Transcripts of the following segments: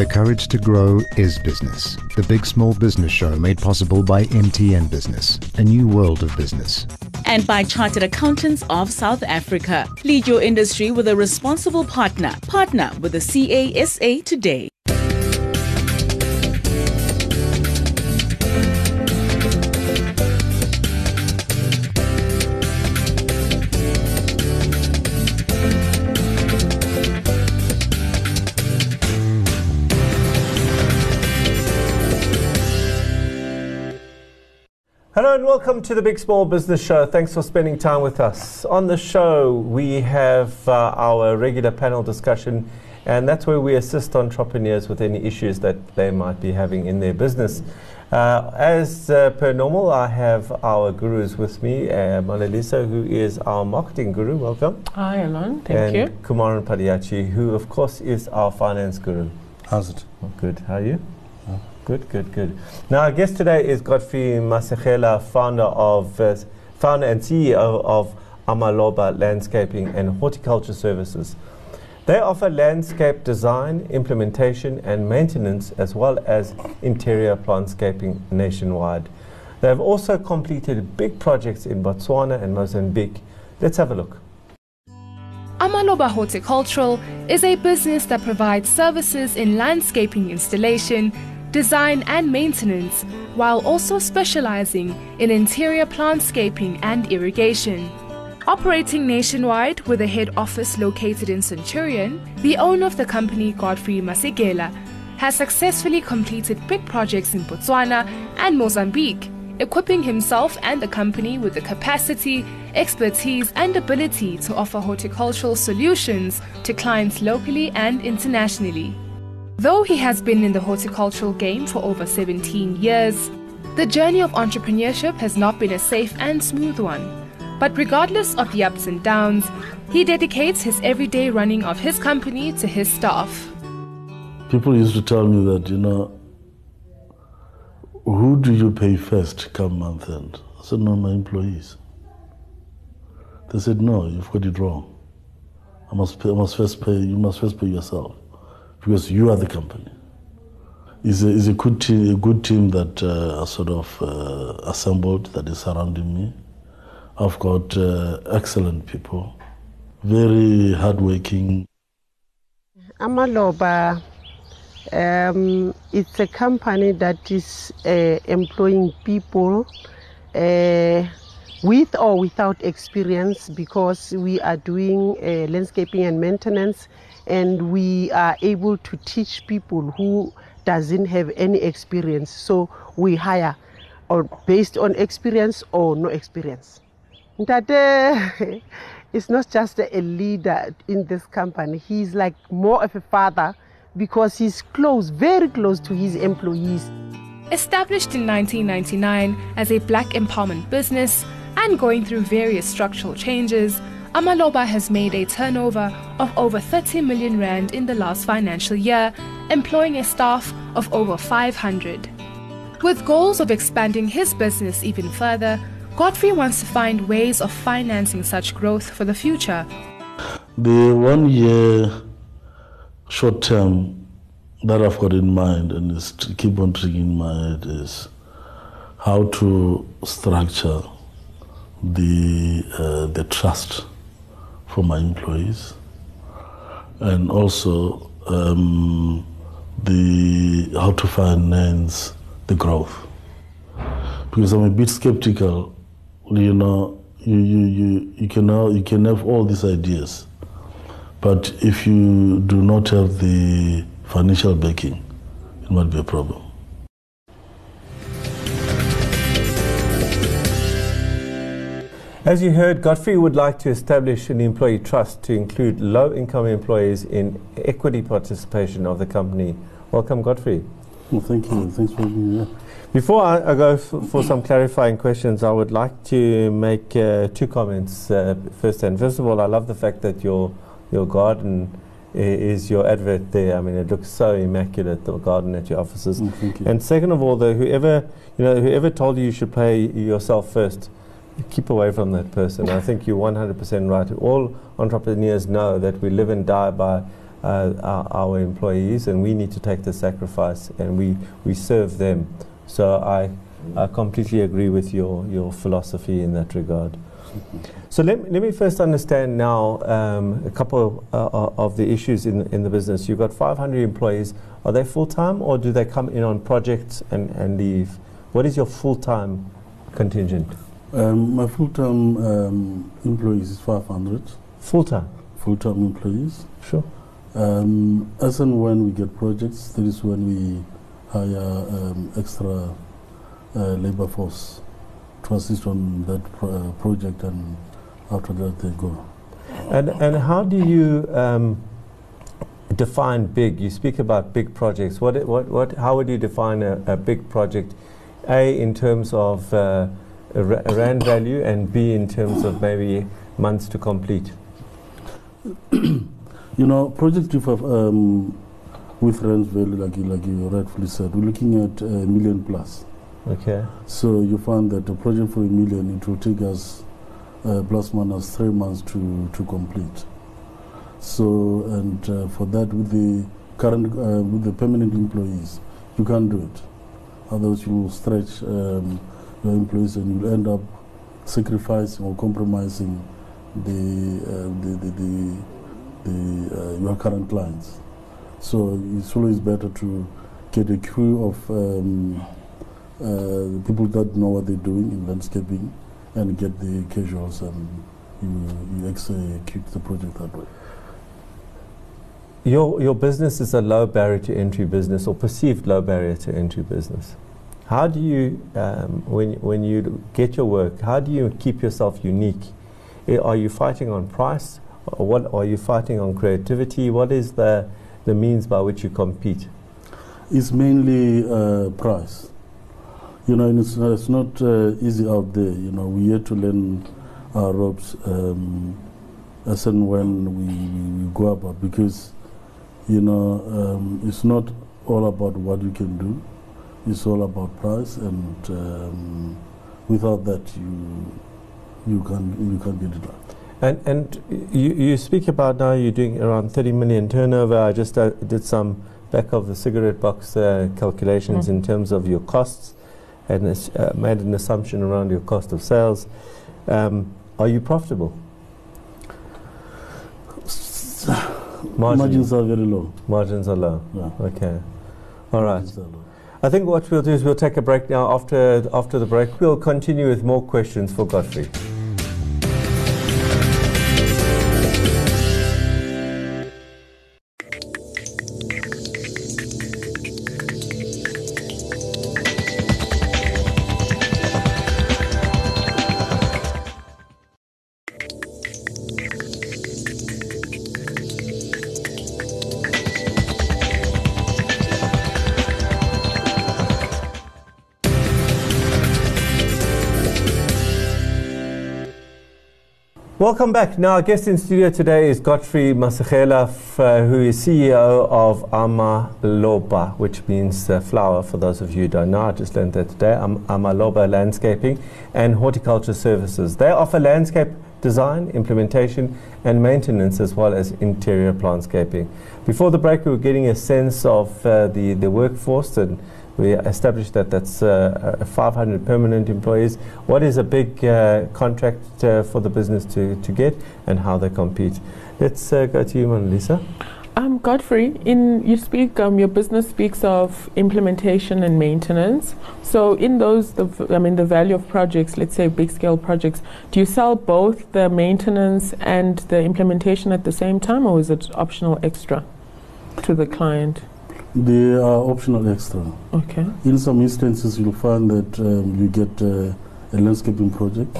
The courage to grow is business. The Big Small Business Show made possible by MTN Business, a new world of business. and by Chartered Accountants of South Africa. Lead your industry with a responsible partner. Partner with the CASA today. And welcome to the Big Small Business Show. Thanks for spending time with us. On the show, we have uh, our regular panel discussion, and that's where we assist entrepreneurs with any issues that they might be having in their business. Uh, as uh, per normal, I have our gurus with me, uh, Monalisa, who is our marketing guru. Welcome. Hi, Allon. Thank you. and you. Kumaran Padayachee, who, of course, is our finance guru. How's it? Good. How are you? Good, good, good. Now, our guest today is Godfrey Masegela, founder of uh, founder and CEO of Amaloba Landscaping and Horticulture Services. They offer landscape design, implementation, and maintenance, as well as interior plantscaping nationwide. They have also completed big projects in Botswana and Mozambique. Let's have a look. Amaloba Horticultural is a business that provides services in landscaping installation, design, and maintenance, while also specializing in interior plantscaping and irrigation. Operating nationwide with a head office located in Centurion, the owner of the company, Godfrey Masegela, has successfully completed big projects in Botswana and Mozambique, equipping himself and the company with the capacity, expertise, and ability to offer horticultural solutions to clients locally and internationally. Though he has been in the horticultural game for over 17 years, the journey of entrepreneurship has not been a safe and smooth one. But regardless of the ups and downs, he dedicates his everyday running of his company to his staff. People used to tell me that, you know, who do you pay first come month end? I said, no, my employees. They said, no, you've got it wrong. I must, pay, I must first pay, you must first pay yourself because you are the company. It's a, it's a good team, a good team that uh, sort of uh, assembled that is surrounding me. I've got uh, excellent people, very hardworking. Amaloba, um, it's a company that is uh, employing people uh, with or without experience because we are doing uh, landscaping and maintenance and we are able to teach people who doesn't have any experience so we hire or based on experience or no experience Ntate is not just a leader in this company. He's like more of a father because he's close, very close to his employees. Established in 1999 as a black empowerment business and going through various structural changes, Amaloba has made a turnover of over 30 million rand in the last financial year, employing a staff of over 500. With goals of expanding his business even further, Godfrey wants to find ways of financing such growth for the future. The one year short term that I've got in mind and is to keep on thinking in my head is how to structure the uh, the trust for my employees and also um, the how to finance the growth because I'm a bit skeptical you know you you you, you can have, you can have all these ideas but if you do not have the financial backing, it might be a problem. As you heard, Godfrey would like to establish an employee trust to include low income employees in equity participation of the company. Welcome, Godfrey. Well, thank you. Thanks for being here. Before I, I go for some clarifying questions, I would like to make uh, two comments. Uh, first, and first of all, I love the fact that your your garden i- is your advert there. I mean, it looks so immaculate, the garden at your offices. Mm, you. And second of all, though, whoever you know, whoever told you you should pay yourself first, keep away from that person. I think you're 100% right. All entrepreneurs know that we live and die by uh, our, our employees, and we need to take the sacrifice, and we, we serve them. So I, I completely agree with your, your philosophy in that regard. So let, let me first understand now um, a couple uh, of the issues in, in the business. You've got 500 employees. Are they full time or do they come in on projects and, and leave? What is your full time contingent? Um, my full-time um, employees is 500 Full time? full-time employees. Sure. Um, as and when we get projects, that is when we hire um, extra uh, labor force to assist on that pro- uh, project, and after that they go. And, and how do you um, define big? You speak about big projects. What, what, what, how would you define a, a big project? A, in terms of uh, a ra- rand value, and B, in terms of maybe months to complete. You know, project if um, with rand value, like you, like you rightfully said, we're looking at a million plus. Okay. So you find that a project for a million, it will take us uh, plus minus three months to, to complete. So, and uh, for that, with the current, uh, with the permanent employees, you can't do it. Otherwise, you will stretch um, your employees and you'll end up sacrificing or compromising the, uh, the, the, the, the uh, your current clients. So it's always better to get a crew of um, uh, people that know what they're doing in landscaping and get the casuals and you, you execute the project that way. Your, your business is a low barrier to entry business or perceived low barrier to entry business. How do you, um, when, when you get your work, how do you keep yourself unique? Are you fighting on price? Or what are you fighting on creativity? What is the, the means by which you compete? It's mainly uh, price. You know, it's, it's not uh, easy out there. You know, we have to learn our ropes um, as and when we, we, we go about because, you know, um, it's not all about what you can do. It's all about price, and um, without that, you you can you can't get it right. And, and you, you speak about now you're doing around 30 million turnover. I just uh, did some back of the cigarette box uh, calculations in terms of your costs and uh, made an assumption around your cost of sales. Um, are you profitable? Margin- Margins are very low. Margins are low. Yeah. Okay. All right. I think what we'll do is we'll take a break now. After, after the break, we'll continue with more questions for Godfrey. Welcome back. Now, our guest in studio today is Godfrey Masegela, f- uh, who is CEO of Amaloba, which means uh, flower for those of you who don't know. I just learned that today. Am- Amaloba Landscaping and Horticulture Services. They offer landscape design, implementation, and maintenance, as well as interior plantscaping. Before the break, we were getting a sense of uh, the, the workforce and we established that that's uh, uh, 500 permanent employees. What is a big uh, contract uh, for the business to, to get and how they compete? Let's uh, go to you, Monalisa. Um, Godfrey, in you speak, um, your business speaks of implementation and maintenance. So, in those, the, v- I mean, the value of projects, let's say big scale projects, do you sell both the maintenance and the implementation at the same time, or is it optional extra to the client? They are optional extra. Okay. In some instances, you'll find that um, you get uh, a landscaping project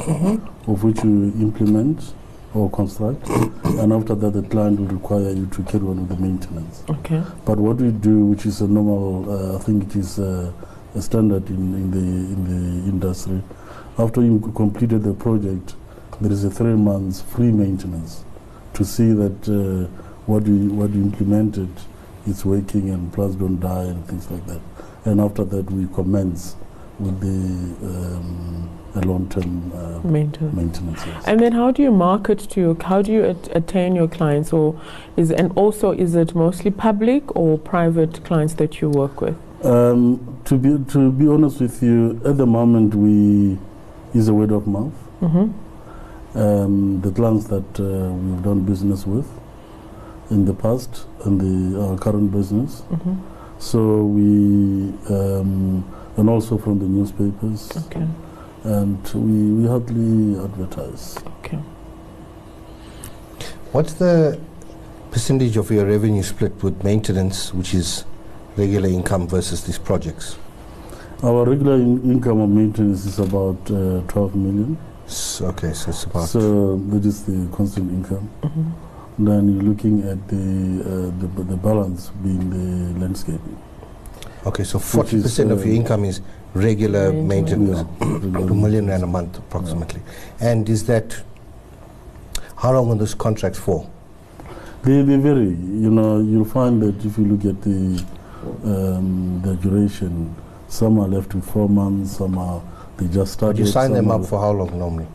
of which you implement or construct, and after that, the client will require you to carry on with the maintenance. Okay. But what we do, which is a normal, uh, I think it is uh, a standard in, in the in the industry, after you completed the project, there is a three months free maintenance to see that uh, what you what you implemented is working and plants don't die and things like that. And after that, we commence with the um, a long-term uh, Maintenance. maintenance. Yes. And then how do you market to your, how do you at- attain your clients or is, and also is it mostly public or private clients that you work with? Um, to be to be honest with you, at the moment we is a word of mouth. Mm-hmm. Um, the clients that uh, we've done business with in the past and the our current business. Mm-hmm. So we um, and also from the newspapers, Okay. and we we hardly advertise. Okay. What's the percentage of your revenue split with maintenance, which is regular income, versus these projects? Our regular in- income of maintenance is about uh, 12 million. S- Okay, so it's about So that is the constant income. Mm-hmm. Then you're looking at the, uh, the the balance being the landscaping. okay, so which forty is, percent of your uh, income is regular Maintenance. maintenance, a million rand a month approximately. And is that how long are those contracts for? They, they vary. You know, you'll find that if you look at the um, the duration, some are left with four months, some are they just started. Would you sign them up for how long normally?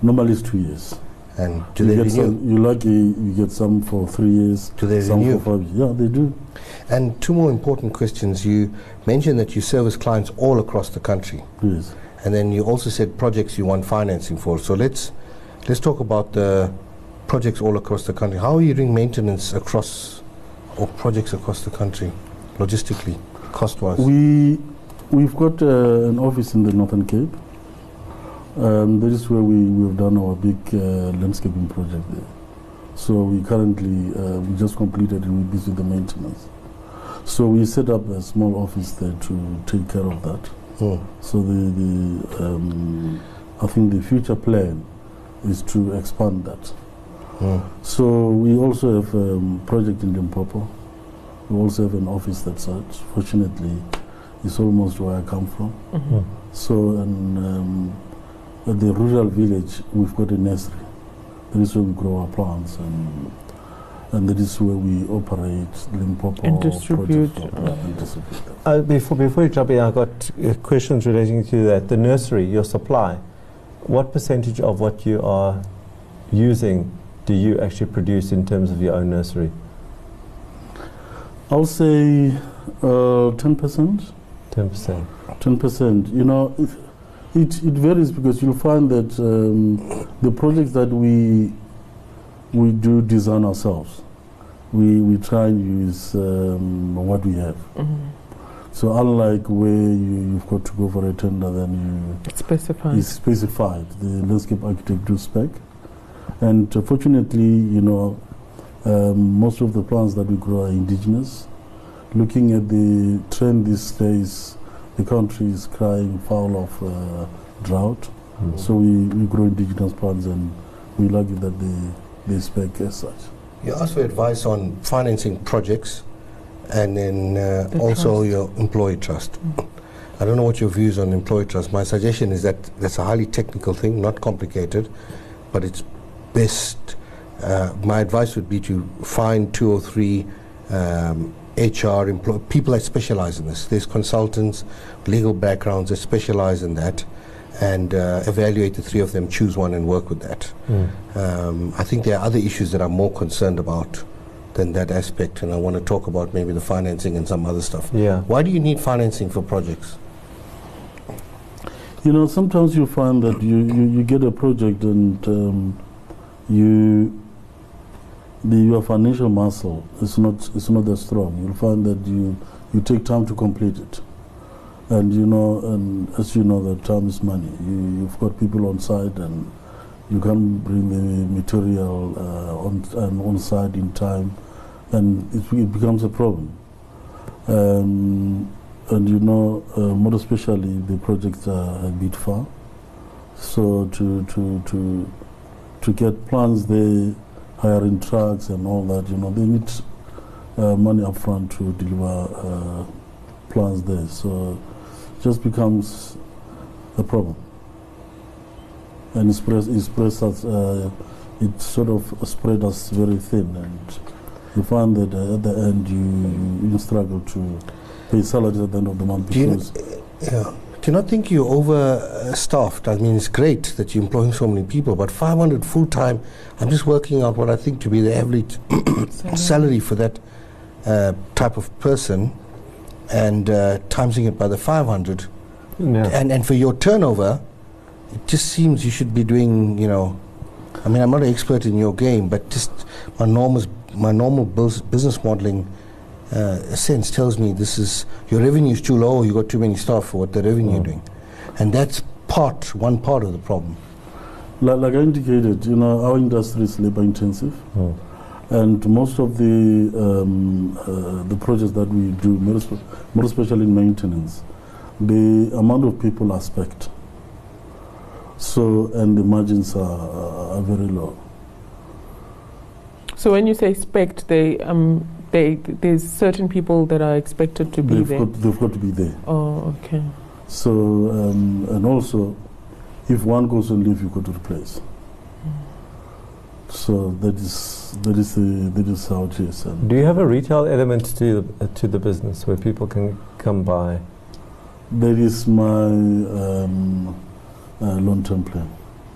Normally it's two years. And do you they get renew? some, you're lucky you get some for three years, Do they some renew? for five years. Yeah, they do. And two more important questions. You mentioned that you service clients all across the country, Yes. and then you also said projects you want financing for. So let's let's talk about the projects all across the country. How are you doing maintenance across or projects across the country, logistically, cost-wise? We we've got uh, an office in the Northern Cape. Um, that is where we we've done our big uh, landscaping project there. So we currently uh, we just completed and we're busy with the maintenance. So we set up a small office there to take care of that. Hmm. So the the um, I think the future plan is to expand that. Hmm. So we also have a um, project in Limpopo. We also have an office that's such. Fortunately, it's almost where I come from. Mm-hmm. So and um, at the rural village, we've got a nursery. That is where we grow our plants and and that is where we operate Limpopo And distribute, uh, and distribute. Uh, before, before you jump in, I've got uh, questions relating to that. The nursery, your supply, what percentage of what you are using do you actually produce in terms of your own nursery? I'll say uh, ten percent. 10%. Ten percent. You know, it, it varies because you'll find that um, the projects that we we do design ourselves, we we try and use um, what we have. Mm-hmm. So unlike where you, you've got to go for a tender, then you It's specified. it's specified. The landscape architect do spec, and uh, fortunately, you know, um, most of the plants that we grow are indigenous. Looking at the trend these days, the country is crying foul of uh, drought. Mm. So we, we grow indigenous plants, and we lucky that they they spec as such. You asked for advice on financing projects and then uh, The also trust. your employee trust. I don't know what your views on employee trust. My suggestion is that that's a highly technical thing, not complicated, but it's best. Uh, my advice would be to find two or three um, HR employ- people that specialize in this. There's consultants, legal backgrounds that specialize in that, and uh, evaluate the three of them, choose one, and work with that. Mm. Um, I think there are other issues that I'm more concerned about than that aspect, and I want to talk about maybe the financing and some other stuff. Yeah. Why do you need financing for projects? You know, sometimes you find that you, you, you get a project and um, you the your financial muscle is not is not that strong. You'll find that you you take time to complete it, and you know, and as you know, that time is money. You you've got people on site, and you can't bring the material uh, on and on site in time, and it, it becomes a problem. Um, and you know, uh, more especially the projects are a bit far. So to to to to get plans there, hiring trucks and all that, you know, they need uh, money upfront to deliver uh, plans there. So it just becomes a problem. And it spreads, it spreads us, uh, it sort of spread us very thin, and you find that uh, at the end you, you struggle to pay salaries at the end of the month Do you, because yeah. Do not think you're overstaffed. I mean, it's great that you're employing so many people, but 500 full time, I'm just working out what I think to be the average salary for that uh, type of person and uh, timesing it by the 500. Yeah. And, and for your turnover, it just seems you should be doing, you know, I mean, I'm not an expert in your game, but just my normal, my normal bus- business modeling uh, sense tells me this is your revenue is too low, you got too many staff for what the revenue you're doing, and that's part one part of the problem. Like, like I indicated, you know, our industry is labor intensive, Mm. and most of the um, uh, the projects that we do, more, spe- more especially in maintenance, the amount of people are spec So, and the margins are, are very low. So when you say expect, they um they there's certain people that are expected to be They've there. got, they've got to be there. Oh, okay. So, um, and also, if one goes on leave, you got to replace. So that is that is the that is how it is. And Do you have a retail element to the, to the business where people can come by? that is my um, uh, long-term plan.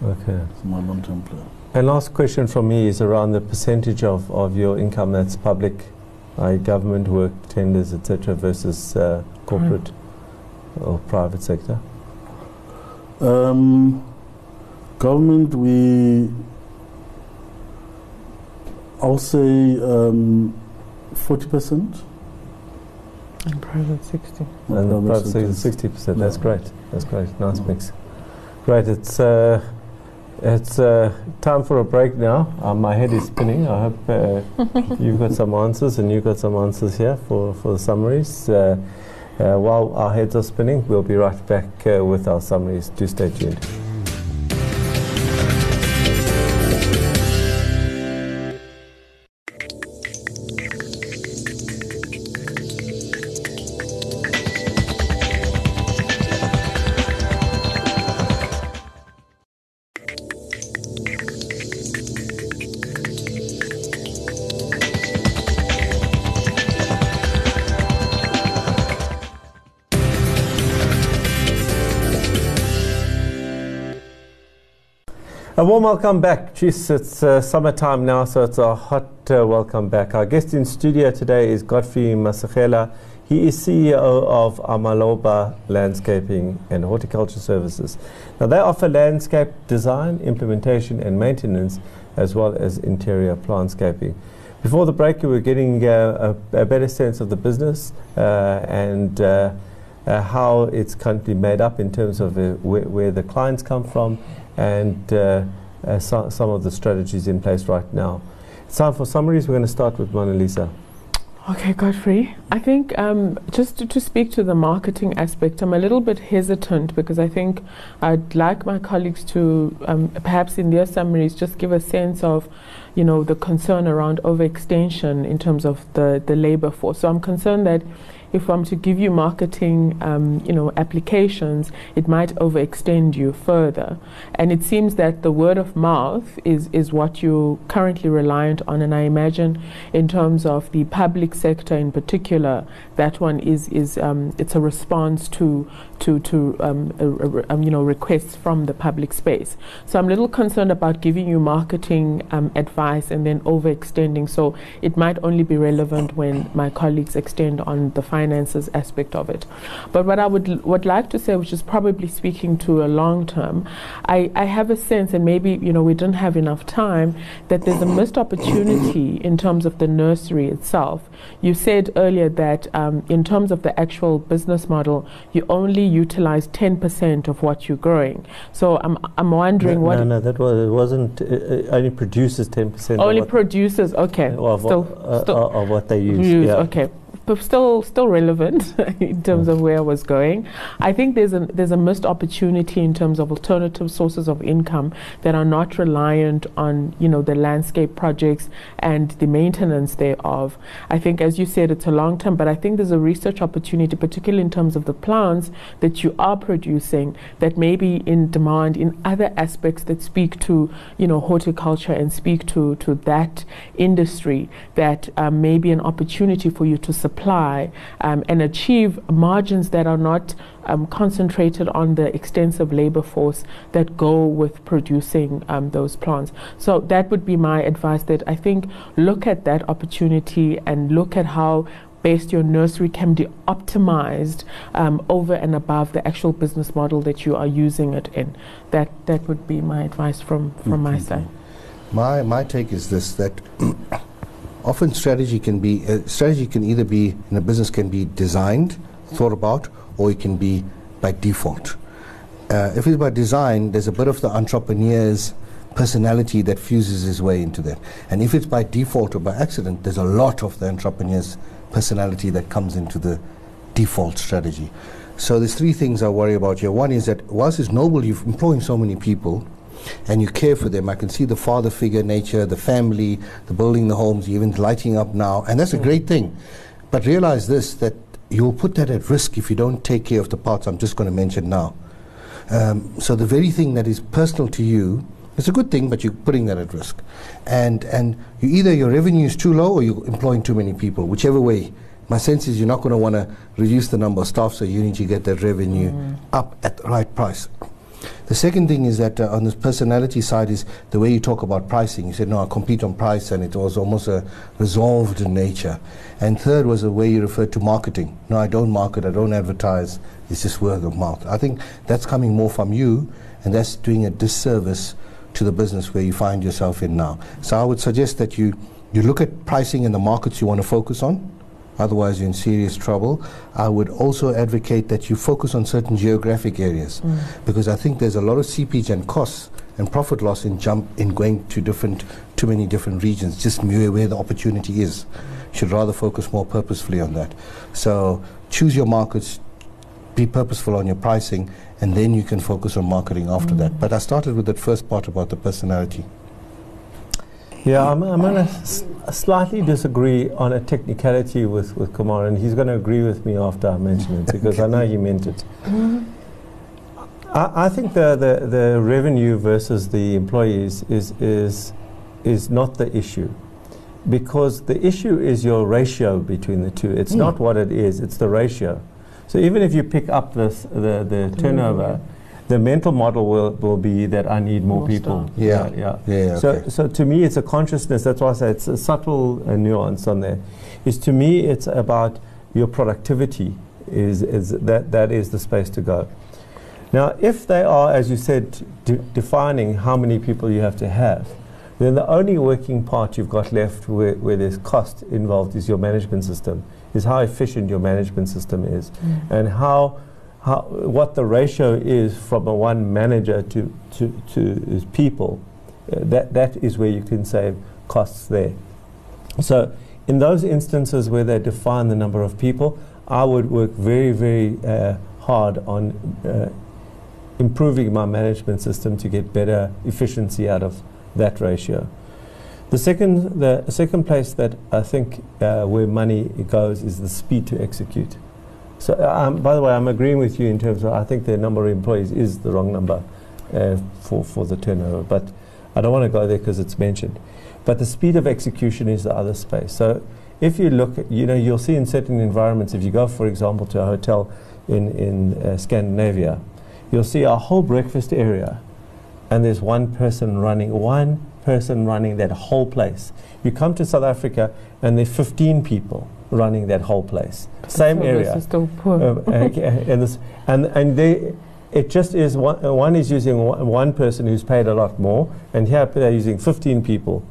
Okay. It's my long-term plan. And last question from me is around the percentage of, of your income that's public, like government work, tenders, etc., versus uh, corporate or private sector. Um, government, we, I'll say um, 40%. And private sixty. and the private private sector sector is- sixty percent. That's Yeah. great. That's great. Nice Yeah. mix. Great. It's uh, it's uh, time for a break now. Uh, my head is spinning. I hope uh, you've got some answers and you've got some answers here for for the summaries. Uh, uh, while our heads are spinning, we'll be right back uh, with our summaries. Do stay tuned. A warm welcome back. Jeez, it's uh, summertime now, so it's a hot uh, welcome back. Our guest in studio today is Godfrey Masegela. He is CEO of Amaloba Landscaping and Horticulture Services. Now, they offer landscape design, implementation, and maintenance, as well as interior plantscaping. Before the break, we were getting uh, a, a better sense of the business uh, and uh, uh, how it's currently made up in terms of where the clients come from and uh, uh, so, some of the strategies in place right now. It's time for summaries. We're going to start with Monalisa. Okay, Godfrey. I think um, just to, to speak to the marketing aspect, I'm a little bit hesitant because I think I'd like my colleagues to um, perhaps in their summaries just give a sense of, you know, the concern around overextension in terms of the, the labor force. So I'm concerned that if I'm to give you marketing, um, you know, applications, it might overextend you further. And it seems that the word of mouth is, is what you're currently reliant on. And I imagine, in terms of the public sector in particular, that one is is um, it's a response to to to um, a, a, um, you know requests from the public space. So I'm a little concerned about giving you marketing um, advice and then overextending. So it might only be relevant when my colleagues extend on the finances aspect of it. But what I would would like to say, which is probably speaking to a long term, I, I have a sense, and maybe you know we didn't have enough time, that there's a missed opportunity in terms of the nursery itself. You said earlier that um, in terms of the actual business model, you only utilize 10% of what you're growing. So I'm I'm wondering no, what no, no, that was it wasn't. Uh, only produces ten percent. only of what, produces. Okay, of, still, what, uh, still uh, of what they use. use, yeah. okay but still still relevant in terms of where I was going. I think there's a there's a missed opportunity in terms of alternative sources of income that are not reliant on you know the landscape projects and the maintenance thereof. I think as you said it's a long term, but I think there's a research opportunity, particularly in terms of the plants that you are producing that may be in demand in other aspects that speak to you know horticulture and speak to to that industry that um, may be an opportunity for you to supply supply um, and achieve margins that are not um, concentrated on the extensive labor force that go with producing um, those plants. So that would be my advice that I think look at that opportunity and look at how best your nursery can be optimized um, over and above the actual business model that you are using it in. That that would be my advice from, from my side. My, my take is this that often strategy can be uh, strategy can either be in a business can be designed, thought about, or it can be by default. Uh, if it's by design, there's a bit of the entrepreneur's personality that fuses his way into that. And if it's by default or by accident, there's a lot of the entrepreneur's personality that comes into the default strategy. So there's three things I worry about here. One is that whilst it's noble you're employing so many people, and you care for them. I can see the father figure nature, the family, the building the homes, even lighting up now, and that's a great thing. But realize this that you'll put that at risk if you don't take care of the parts I'm just going to mention now. Um, so the very thing that is personal to you, it's a good thing, but you're putting that at risk. And and you either your revenue is too low or you're employing too many people, whichever way. My sense is you're not going to want to reduce the number of staff, so you need to get that revenue mm. up at the right price. The second thing is that uh, on the personality side is the way you talk about pricing. You said, no, I compete on price, and it was almost a resolved nature. And third was the way you referred to marketing. No, I don't market, I don't advertise, it's just word of mouth. I think that's coming more from you, and that's doing a disservice to the business where you find yourself in now. So I would suggest that you, you look at pricing in the markets you want to focus on otherwise you're in serious trouble. I would also advocate that you focus on certain geographic areas mm. because I think there's a lot of seepage and costs and profit loss in jump in going to different too many different regions, just where the opportunity is. Should rather focus more purposefully on that. So choose your markets, be purposeful on your pricing, and then you can focus on marketing after mm. that. But I started with that first part about the personality. Yeah, I'm, I'm going to s- slightly disagree on a technicality with, with Kumar, and he's going to agree with me after I mention it because I know he meant it. I, I think the, the, the revenue versus the employees is, is, is not the issue because the issue is your ratio between the two. It's mm. not what it is, it's the ratio. So even if you pick up this, the, the turnover, the mental model will, will be that I need more, more people. Yeah. yeah, yeah. yeah so, okay. so to me, it's a consciousness. That's why I say it's a subtle uh, nuance on there. Is to me, it's about your productivity. Is is that that is the space to go. Now, if they are, as you said, de- defining how many people you have to have, then the only working part you've got left where, where there's cost involved is your management system. Is how efficient your management system is, mm. and how how, what the ratio is from a one manager to, to, to people, uh, that, that is where you can save costs there. So in those instances where they define the number of people, I would work very, very uh, hard on uh, improving my management system to get better efficiency out of that ratio. The second, the second place that I think uh, where money goes is the speed to execute. So, um, by the way, I'm agreeing with you in terms of I think the number of employees is the wrong number uh, for, for the turnover, but I don't want to go there because it's mentioned. But the speed of execution is the other space. So, if you look, at, you know, you'll see in certain environments, if you go, for example, to a hotel in, in uh, Scandinavia, you'll see a whole breakfast area, and there's one person running, one person running that whole place. You come to South Africa, and there's 15 people running that whole place. Same area. Uh, and, this, and, and they, it just is one, one is using one, one, person who's paid a lot more, and here they're using 15 people.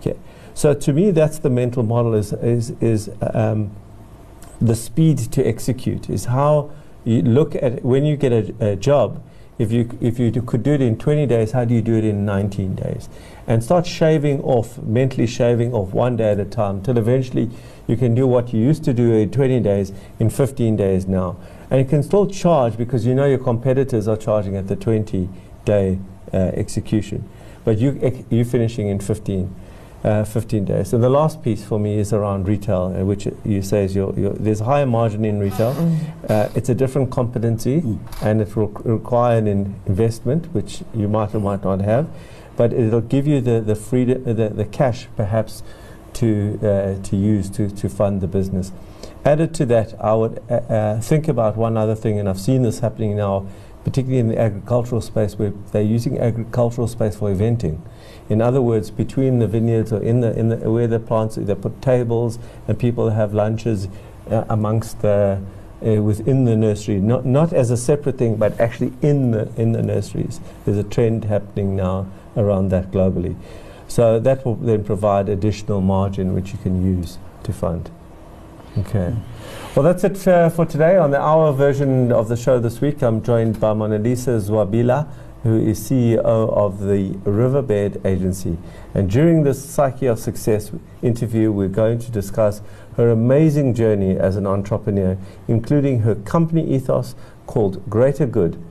Okay. So to me, that's the mental model is, is, is um, the speed to execute, is how you look at when you get a, a job, if you, if you do, could do it in 20 days, how do you do it in 19 days? And start shaving off, mentally shaving off one day at a time, until eventually you can do what you used to do in 20 days in 15 days now. And you can still charge because you know your competitors are charging at the 20 day uh, execution. But you, you're finishing in 15. Uh, 15 days. And the last piece for me is around retail, uh, which you say is your, your, there's higher margin in retail. Mm. Uh, it's a different competency mm. and it will require an investment, which you might or might not have, but it'll give you the, the, freedom, the, the cash perhaps to, uh, to use to, to fund the business. Added to that, I would uh, uh, think about one other thing, and I've seen this happening now, particularly in the agricultural space, where they're using agricultural space for eventing. In other words, between the vineyards or in the, in the where the plants, they put tables and people have lunches uh, amongst the uh, within the nursery, not not as a separate thing, but actually in the in the nurseries. There's a trend happening now around that globally. So that will then provide additional margin which you can use to fund. Okay. Well, that's it uh, for today. On the hour version of the show this week, I'm joined by Monalisa Zwambila, who is CEO of the Riverbed Agency. And during this Psyche of Success interview, we're going to discuss her amazing journey as an entrepreneur, including her company ethos called Greater Good.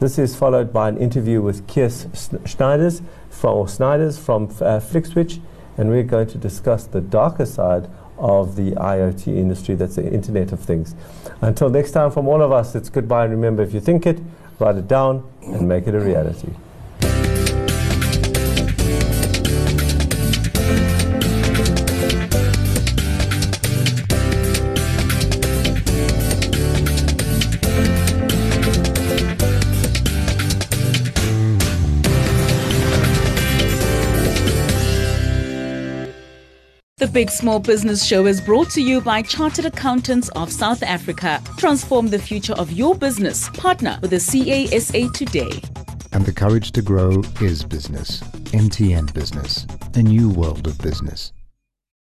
This is followed by an interview with Kiers Schneiders from, Snyders from uh, FlickSwitch, and we're going to discuss the darker side of the IoT industry, that's the Internet of Things. Until next time, from all of us, it's goodbye. And remember, if you think it, write it down and make it a reality. Big Small Business Show is brought to you by Chartered Accountants of South Africa. Transform the future of your business. Partner with the CASA today. And the courage to grow is business. MTN Business, a new world of business.